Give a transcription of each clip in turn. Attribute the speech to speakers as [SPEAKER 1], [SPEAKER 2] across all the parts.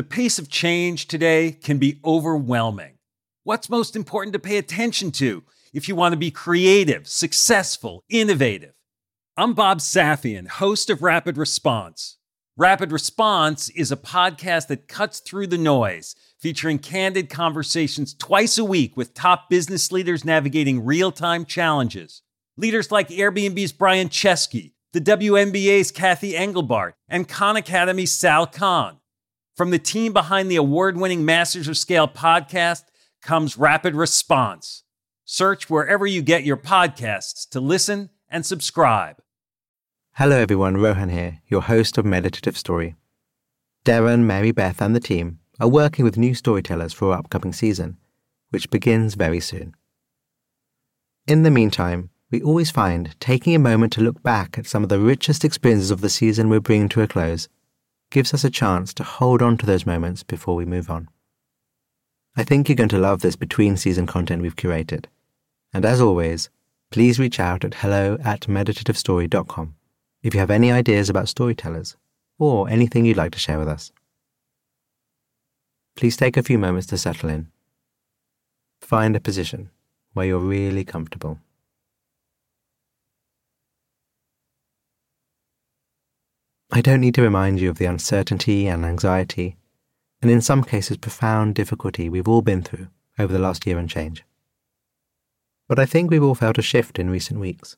[SPEAKER 1] The pace of change today can be overwhelming. What's most important to pay attention to if you want to be creative, successful, innovative? I'm Bob Safian, host of Rapid Response. Rapid Response is a podcast that cuts through the noise, featuring candid conversations twice a week with top business leaders navigating real time challenges. Leaders like Airbnb's Brian Chesky, the WNBA's Cathy Engelbert, and Khan Academy's Sal Khan. From the team behind the award winning Masters of Scale podcast comes Rapid Response. Search wherever you get your podcasts to listen and subscribe.
[SPEAKER 2] Hello, everyone. Rohan here, your host of Meditative Story. Deron, Mary Beth, and the team are working with new storytellers for our upcoming season, which begins very soon. In the meantime, we always find taking a moment to look back at some of the richest experiences of the season we're bringing to a close gives us a chance to hold on to those moments before we move on. I think you're going to love this between season content we've curated. And as always, please reach out at hello at meditativestory.com if you have any ideas about storytellers or anything you'd like to share with us. Please take a few moments to settle in. Find a position where you're really comfortable. I don't need to remind you of the uncertainty and anxiety, and in some cases profound difficulty we've all been through over the last year and change. But I think we've all felt a shift in recent weeks.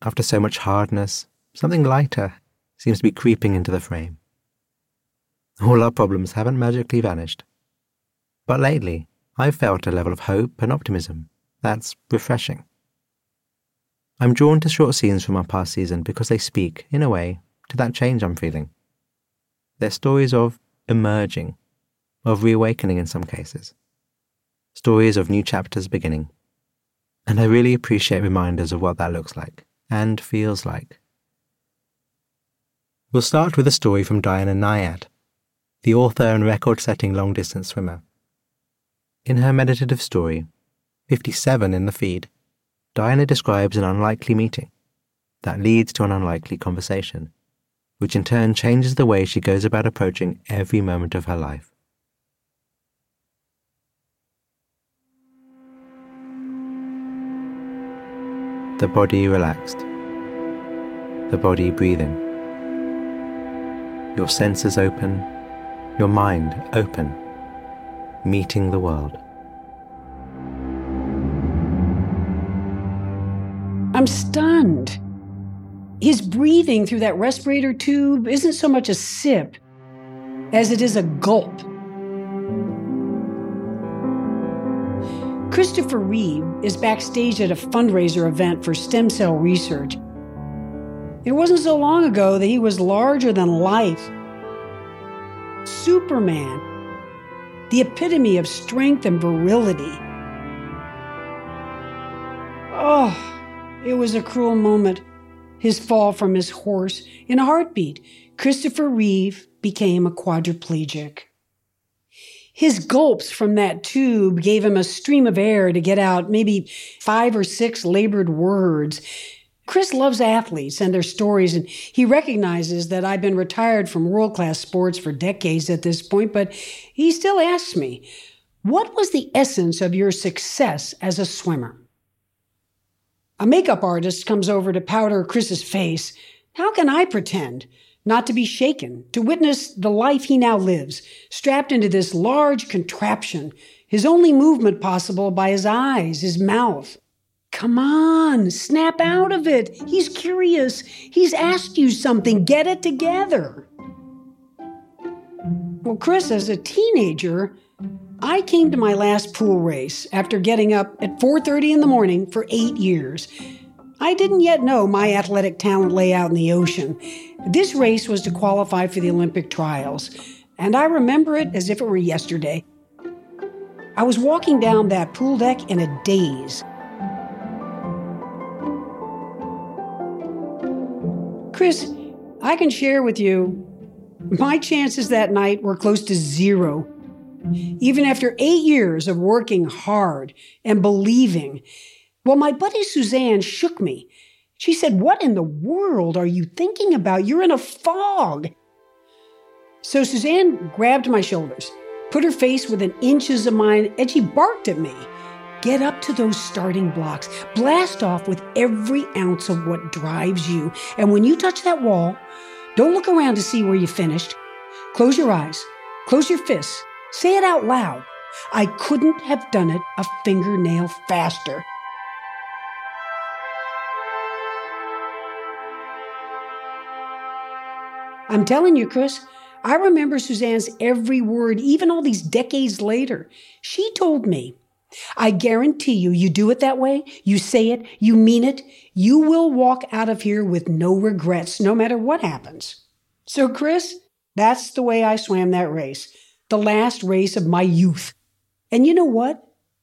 [SPEAKER 2] After so much hardness, something lighter seems to be creeping into the frame. All our problems haven't magically vanished. But lately, I've felt a level of hope and optimism that's refreshing. I'm drawn to short scenes from our past season because they speak, in a way, to that change I'm feeling. They're stories of emerging, of reawakening in some cases, stories of new chapters beginning. And I really appreciate reminders of what that looks like and feels like. We'll start with a story from Diana Nyad, the author and record setting long distance swimmer. In her meditative story, 57 in the feed, Diana describes an unlikely meeting that leads to an unlikely conversation, which in turn changes the way she goes about approaching every moment of her life. the body relaxed, the body breathing, your senses open, your mind open, meeting the world.
[SPEAKER 3] I'm stunned. His breathing through that respirator tube isn't so much a sip as it is a gulp. Christopher Reeve is backstage at a fundraiser event for stem cell research. It wasn't so long ago that he was larger than life. Superman, the epitome of strength and virility. Oh, it was a cruel moment. His fall from his horse. In a heartbeat, Christopher Reeve became a quadriplegic. His gulps from that tube gave him a stream of air to get out maybe five or six labored words. Chris loves athletes and their stories, and he recognizes that I've been retired from world class sports for decades at this point, but he still asks me, What was the essence of your success as a swimmer? A makeup artist comes over to powder Chris's face. How can I pretend? not to be shaken, to witness the life he now lives, strapped into this large contraption, his only movement possible by his eyes, his mouth. Come on, snap out of it. He's curious. He's asked you something. Get it together. Well, Chris, as a teenager, I came to my last pool race after getting up at 4:30 in the morning for 8 years. I didn't yet know my athletic talent lay out in the ocean. This race was to qualify for the Olympic trials, and I remember it as if it were yesterday. I was walking down that pool deck in a daze. Chris, I can share with you, my chances that night were close to zero. Even after eight years of working hard and believing, well, my buddy Suzanne shook me. She said, What in the world are you thinking about? You're in a fog. So Suzanne grabbed my shoulders, put her face within inches of mine, and she barked at me. Get up to those starting blocks. Blast off with every ounce of what drives you. And when you touch that wall, don't look around to see where you finished. Close your eyes. Close your fists. Say it out loud. I couldn't have done it a fingernail faster. I'm telling you, Chris, I remember Suzanne's every word, even all these decades later. She told me, I guarantee you, you do it that way, you say it, you mean it, you will walk out of here with no regrets, no matter what happens. So, Chris, that's the way I swam that race, the last race of my youth. And you know what?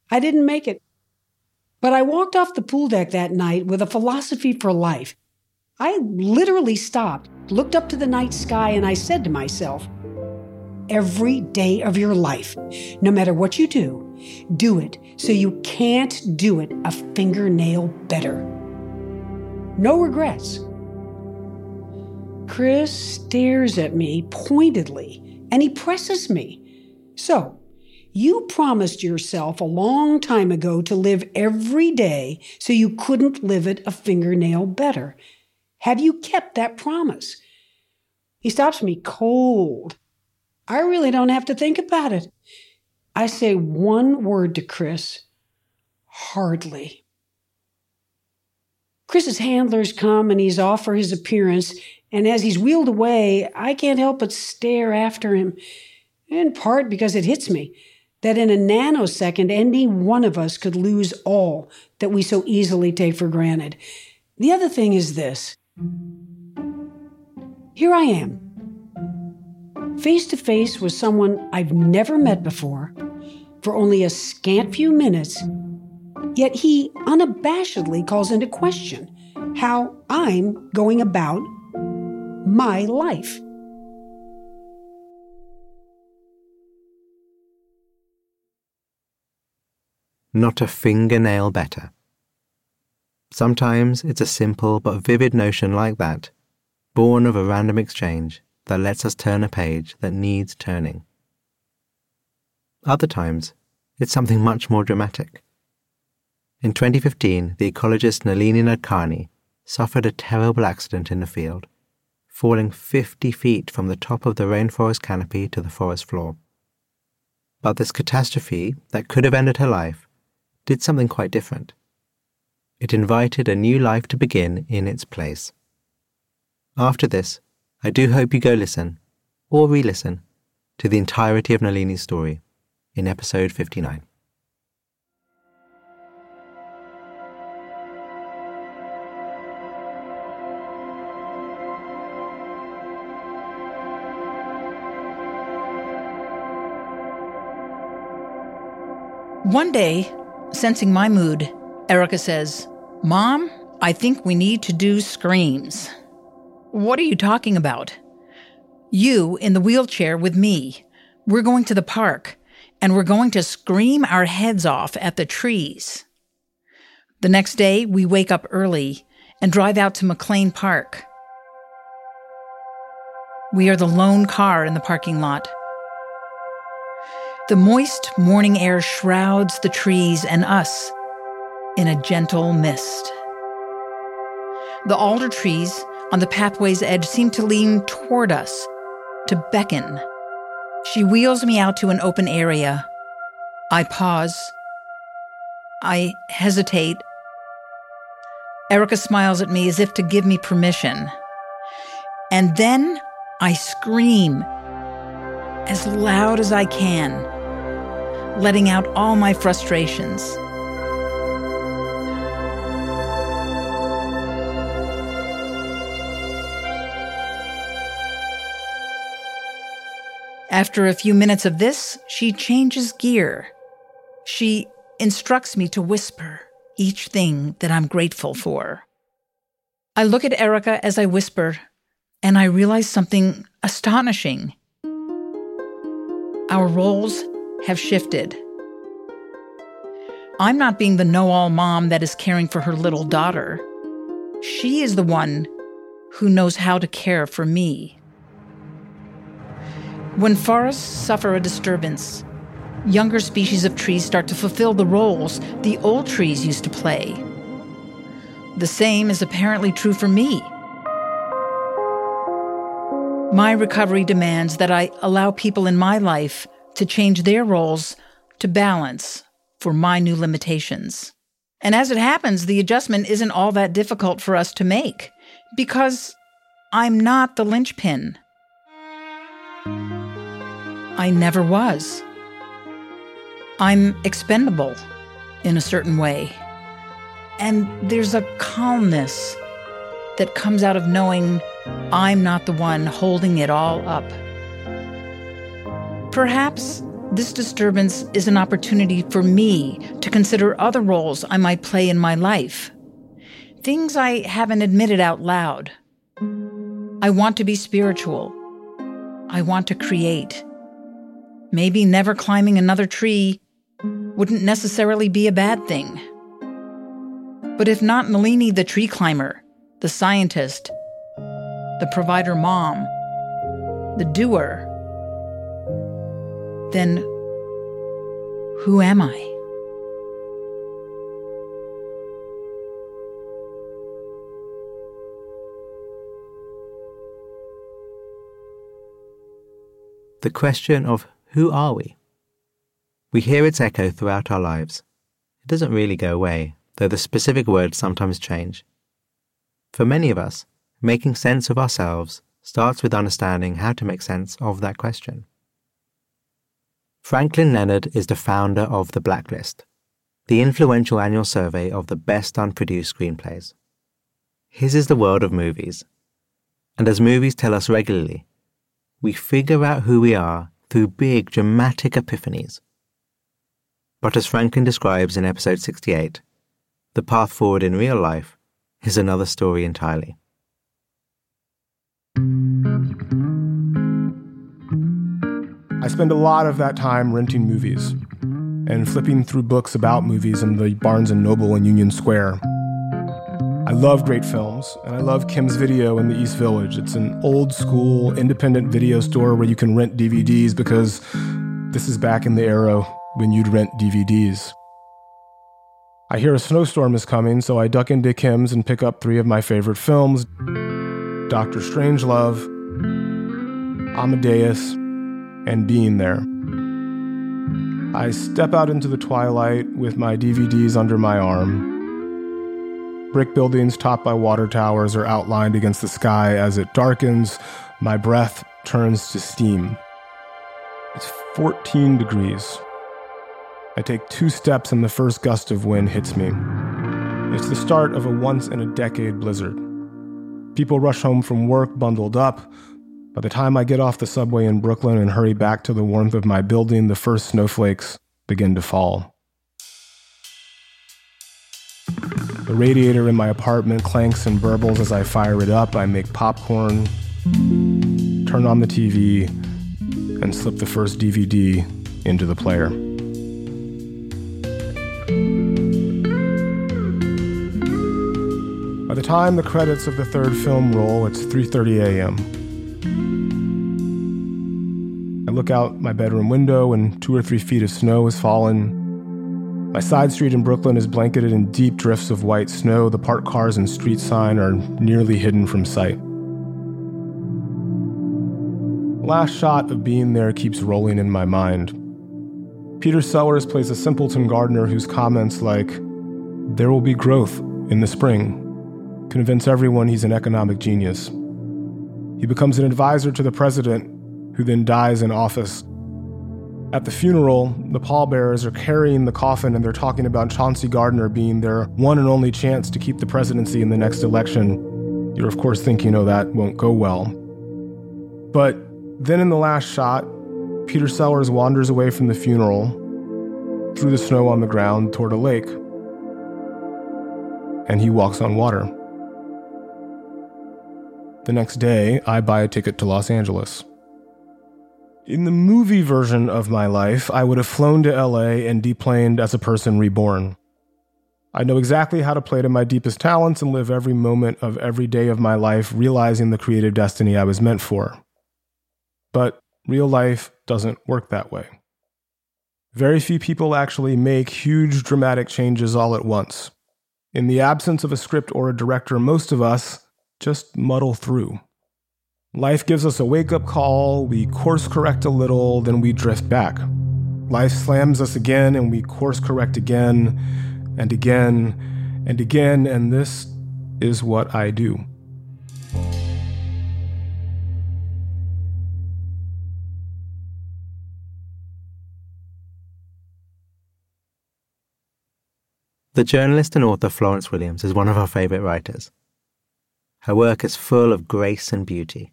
[SPEAKER 3] I didn't make it. But I walked off the pool deck that night with a philosophy for life. I literally stopped, looked up to the night sky, and I said to myself, Every day of your life, no matter what you do, do it so you can't do it a fingernail better. No regrets. Chris stares at me pointedly and he presses me. So, you promised yourself a long time ago to live every day so you couldn't live it a fingernail better. Have you kept that promise? He stops me cold. I really don't have to think about it. I say one word to Chris hardly. Chris's handlers come and he's off for his appearance, and as he's wheeled away, I can't help but stare after him, in part because it hits me that in a nanosecond, any one of us could lose all that we so easily take for granted. The other thing is this here I am, face to face with someone I've never met before for only a scant few minutes, yet he unabashedly calls into question how I'm going about my life.
[SPEAKER 2] not a fingernail better. Sometimes it's a simple but vivid notion like that, born of a random exchange, that lets us turn a page that needs turning. Other times, it's something much more dramatic. In 2015, the ecologist Nalini Nadkarni suffered a terrible accident in the field, falling 50 feet from the top of the rainforest canopy to the forest floor. But this catastrophe that could have ended her life did something quite different. It invited a new life to begin in its place. After this, I do hope you go listen, or re listen, to the entirety of Nalini's story in episode 59.
[SPEAKER 4] One day, Sensing my mood, Erica says, Mom, I think we need to do screams. What are you talking about? You in the wheelchair with me. We're going to the park, and we're going to scream our heads off at the trees. The next day, we wake up early and drive out to McLean Park. We are the lone car in the parking lot. The moist morning air shrouds the trees and us in a gentle mist. The alder trees on the pathway's edge seem to lean toward us, to beckon. She wheels me out to an open area. I pause. I hesitate. Erica smiles at me as if to give me permission. And then I scream as loud as I can letting out all my frustrations. After a few minutes of this, she changes gear. She instructs me to whisper each thing that I'm grateful for. I look at Erica as I whisper, and I realize something astonishing. Our roles have shifted. I'm not being the know all mom that is caring for her little daughter. She is the one who knows how to care for me. When forests suffer a disturbance, younger species of trees start to fulfill the roles the old trees used to play. The same is apparently true for me. My recovery demands that I allow people in my life to change their roles to balance for my new limitations. And as it happens, the adjustment isn't all that difficult for us to make because I'm not the linchpin. I never was. I'm expendable in a certain way. And there's a calmness that comes out of knowing I'm not the one holding it all up. Perhaps this disturbance is an opportunity for me to consider other roles I might play in my life. Things I haven't admitted out loud. I want to be spiritual. I want to create. Maybe never climbing another tree wouldn't necessarily be a bad thing. But if not Nalini the tree climber, the scientist, the provider mom, the doer, then who am I?
[SPEAKER 2] The question of who are we? We hear its echo throughout our lives. It doesn't really go away, though the specific words sometimes change. For many of us, making sense of ourselves starts with understanding how to make sense of that question. Franklin Leonard is the founder of The Blacklist, the influential annual survey of the best unproduced screenplays. His is the world of movies. And as movies tell us regularly, we figure out who we are through big dramatic epiphanies. But as Franklin describes in episode 68, the path forward in real life is another story entirely.
[SPEAKER 5] I spend a lot of that time renting movies and flipping through books about movies in the Barnes and Noble in Union Square. I love great films, and I love Kim's Video in the East Village. It's an old school independent video store where you can rent DVDs because this is back in the era when you'd rent DVDs. I hear a snowstorm is coming, so I duck into Kim's and pick up three of my favorite films Doctor Strangelove, Amadeus, and Being There. I step out into the twilight with my DVDs under my arm. Brick buildings topped by water towers are outlined against the sky as it darkens. My breath turns to steam. It's 14 degrees. I take two steps and the first gust of wind hits me. It's the start of a once in a decade blizzard. People rush home from work bundled up. By the time I get off the subway in Brooklyn and hurry back to the warmth of my building, the first snowflakes begin to fall. The radiator in my apartment clanks and burbles as I fire it up. I make popcorn, turn on the TV, and slip the first DVD into the player. By the time the credits of the third film roll, it's 3:30 a.m. Look out my bedroom window and 2 or 3 feet of snow has fallen. My side street in Brooklyn is blanketed in deep drifts of white snow. The parked cars and street sign are nearly hidden from sight. Last shot of being there keeps rolling in my mind. Peter Sellers plays a simpleton gardener whose comments like, There will be growth in the spring, convince everyone he's an economic genius. He becomes an advisor to the president, who then dies in office. At the funeral, the pallbearers are carrying the coffin and they're talking about Chauncey Gardiner being their one and only chance to keep the presidency in the next election. You're, of course, thinking, oh, that won't go well. But then in the last shot, Peter Sellers wanders away from the funeral through the snow on the ground toward a lake. And he walks on water. The next day, I buy a ticket to Los Angeles. In the movie version of my life, I would have flown to LA and deplaned as a person reborn. I know exactly how to play to my deepest talents and live every moment of every day of my life realizing the creative destiny I was meant for. But real life doesn't work that way. Very few people actually make huge dramatic changes all at once. In the absence of a script or a director, most of us just muddle through. Life gives us a wake up call, we course correct a little, then we drift back. Life slams us again, and we course correct again and again and again, and this is what I do.
[SPEAKER 2] The journalist and author Florence Williams is one of our favourite writers. Her work is full of grace and beauty.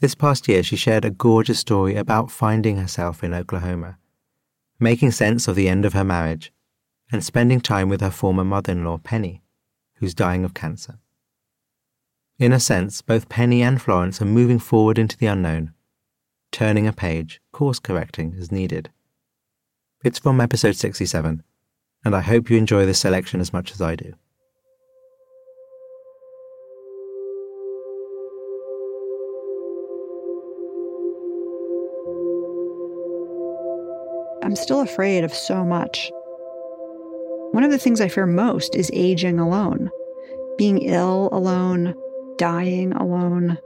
[SPEAKER 2] This past year, she shared a gorgeous story about finding herself in Oklahoma, making sense of the end of her marriage, and spending time with her former mother in law, Penny, who's dying of cancer. In a sense, both Penny and Florence are moving forward into the unknown, turning a page, course correcting as needed. It's from episode 67 and I hope you enjoy this selection as much as I do.
[SPEAKER 6] I'm still afraid of so much. One of the things I fear most is aging alone, being ill alone, dying alone.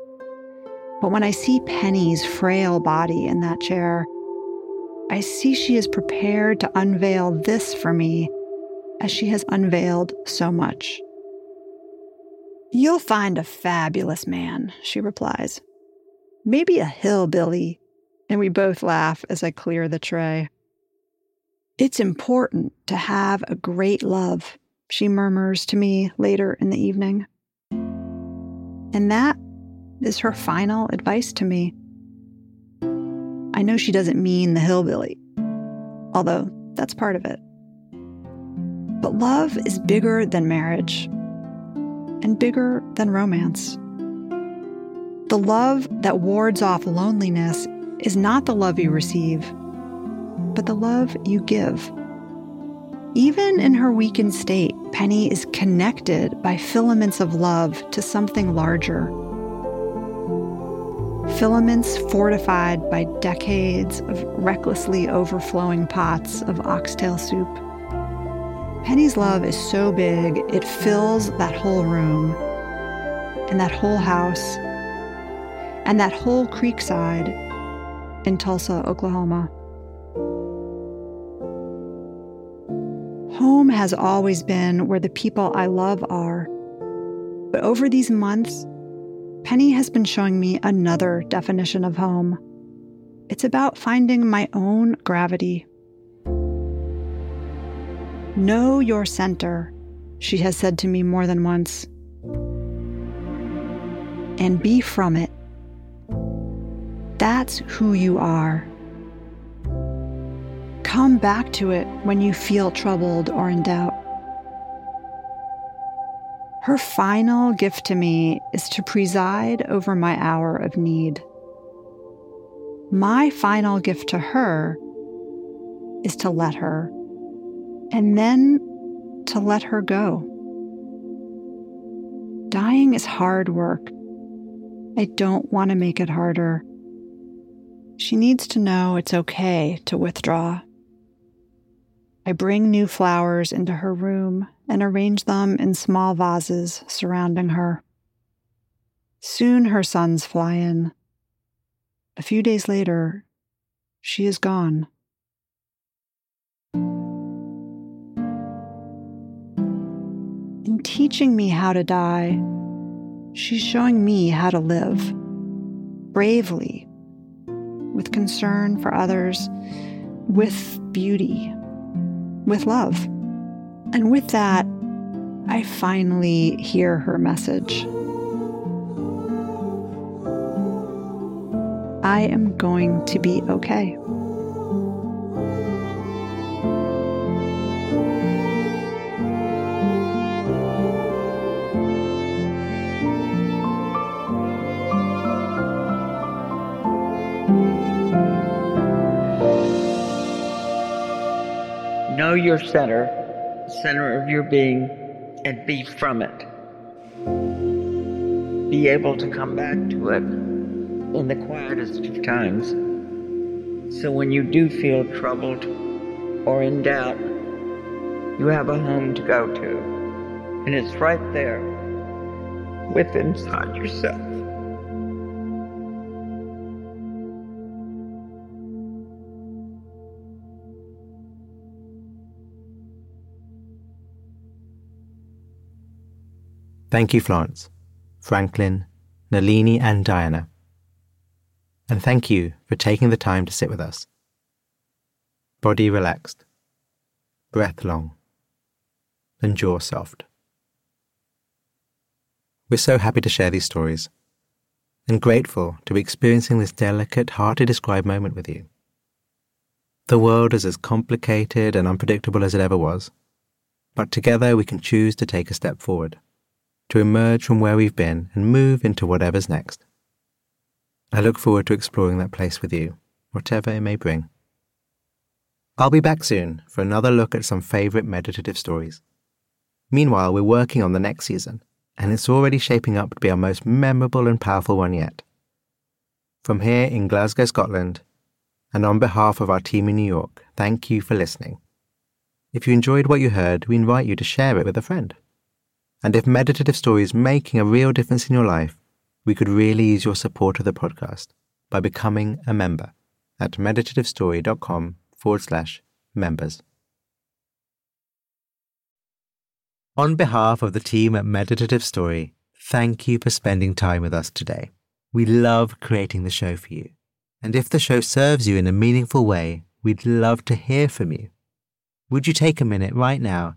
[SPEAKER 6] But when I see Penny's frail body in that chair, I see she is prepared to unveil this for me as she has unveiled so much. You'll find a fabulous man, she replies. Maybe a hillbilly. And we both laugh as I clear the tray. It's important to have a great love, she murmurs to me later in the evening. And that is her final advice to me. I know she doesn't mean the hillbilly, although that's part of it. But love is bigger than marriage and bigger than romance. The love that wards off loneliness is not the love you receive, but the love you give. Even in her weakened state, Penny is connected by filaments of love to something larger filaments fortified by decades of recklessly overflowing pots of oxtail soup. Penny's love is so big, it fills that whole room, and that whole house, and that whole creekside in Tulsa, Oklahoma. Home has always been where the people I love are. But over these months, Penny has been showing me another definition of home. It's about finding my own gravity. Know your center, she has said to me more than once, and be from it. That's who you are. Come back to it when you feel troubled or in doubt. Her final gift to me is to preside over my hour of need. My final gift to her is to let her, and then to let her go. Dying is hard work. I don't want to make it harder. She needs to know it's okay to withdraw. I bring new flowers into her room and arrange them in small vases surrounding her. Soon her sons fly in. A few days later, she is gone. In teaching me how to die, she's showing me how to live bravely, with concern for others, with beauty, with love. And with that, I finally hear her message. I am going to be okay.
[SPEAKER 7] Your center center of your being and be from it. Be able to come back to it in the quietest of times. So when you do feel troubled or in doubt, you have a home to go to. And it's right there, with inside yourself.
[SPEAKER 2] Thank you, Florence, Franklin, Nalini, and Diana. And thank you for taking the time to sit with us. Body relaxed, breath long, and jaw soft. We're so happy to share these stories and grateful to be experiencing this delicate, hard to describe moment with you. The world is as complicated and unpredictable as it ever was, but together we can choose to take a step forward, to emerge from where we've been and move into whatever's next. I look forward to exploring that place with you, whatever it may bring. I'll be back soon for another look at some favourite meditative stories. Meanwhile, we're working on the next season, and it's already shaping up to be our most memorable and powerful one yet. From here in Glasgow, Scotland, and on behalf of our team in New York, thank you for listening. If you enjoyed what you heard, we invite you to share it with a friend. And if meditative story is making a real difference in your life, we could really use your support of the podcast by becoming a member at meditativestory.com forward slash members. On behalf of the team at Meditative Story, thank you for spending time with us today. We love creating the show for you. And if the show serves you in a meaningful way, we'd love to hear from you. Would you take a minute right now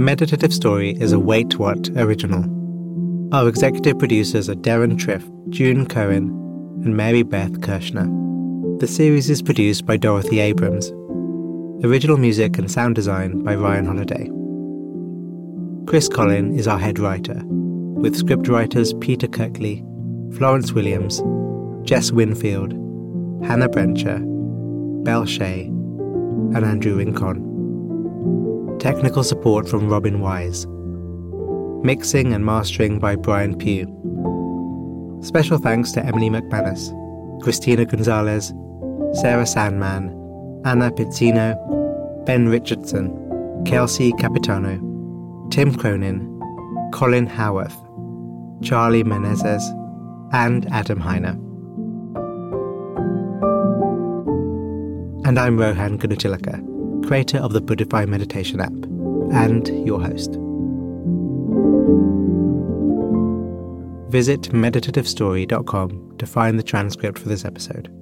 [SPEAKER 2] The meditative Story is a Wait What original. Our executive producers are Deron Triff, June Cohen, and Mary Beth Kirschner. The series is produced by Dorothy Abrams Original music and sound design by Ryan Holladay. Chris Collin is our head writer, with scriptwriters Peter Kirkley, Florence Williams, Jess Winfield, Hannah Brencher, Belle Shea, and Andrew Rincon. Technical support from Robin Wise. Mixing and mastering by Brian Pugh. Special thanks to Emily McManus, Christina Gonzalez, Sarah Sandman, Anna Pizzino, Ben Richardson, Kelsey Capitano, Tim Cronin, Colin Howarth, Charlie Menezes, and Adam Heiner. And I'm Rohan Gunatillake, creator of the Buddhify Meditation app, and your host. Visit meditativestory.com to find the transcript for this episode.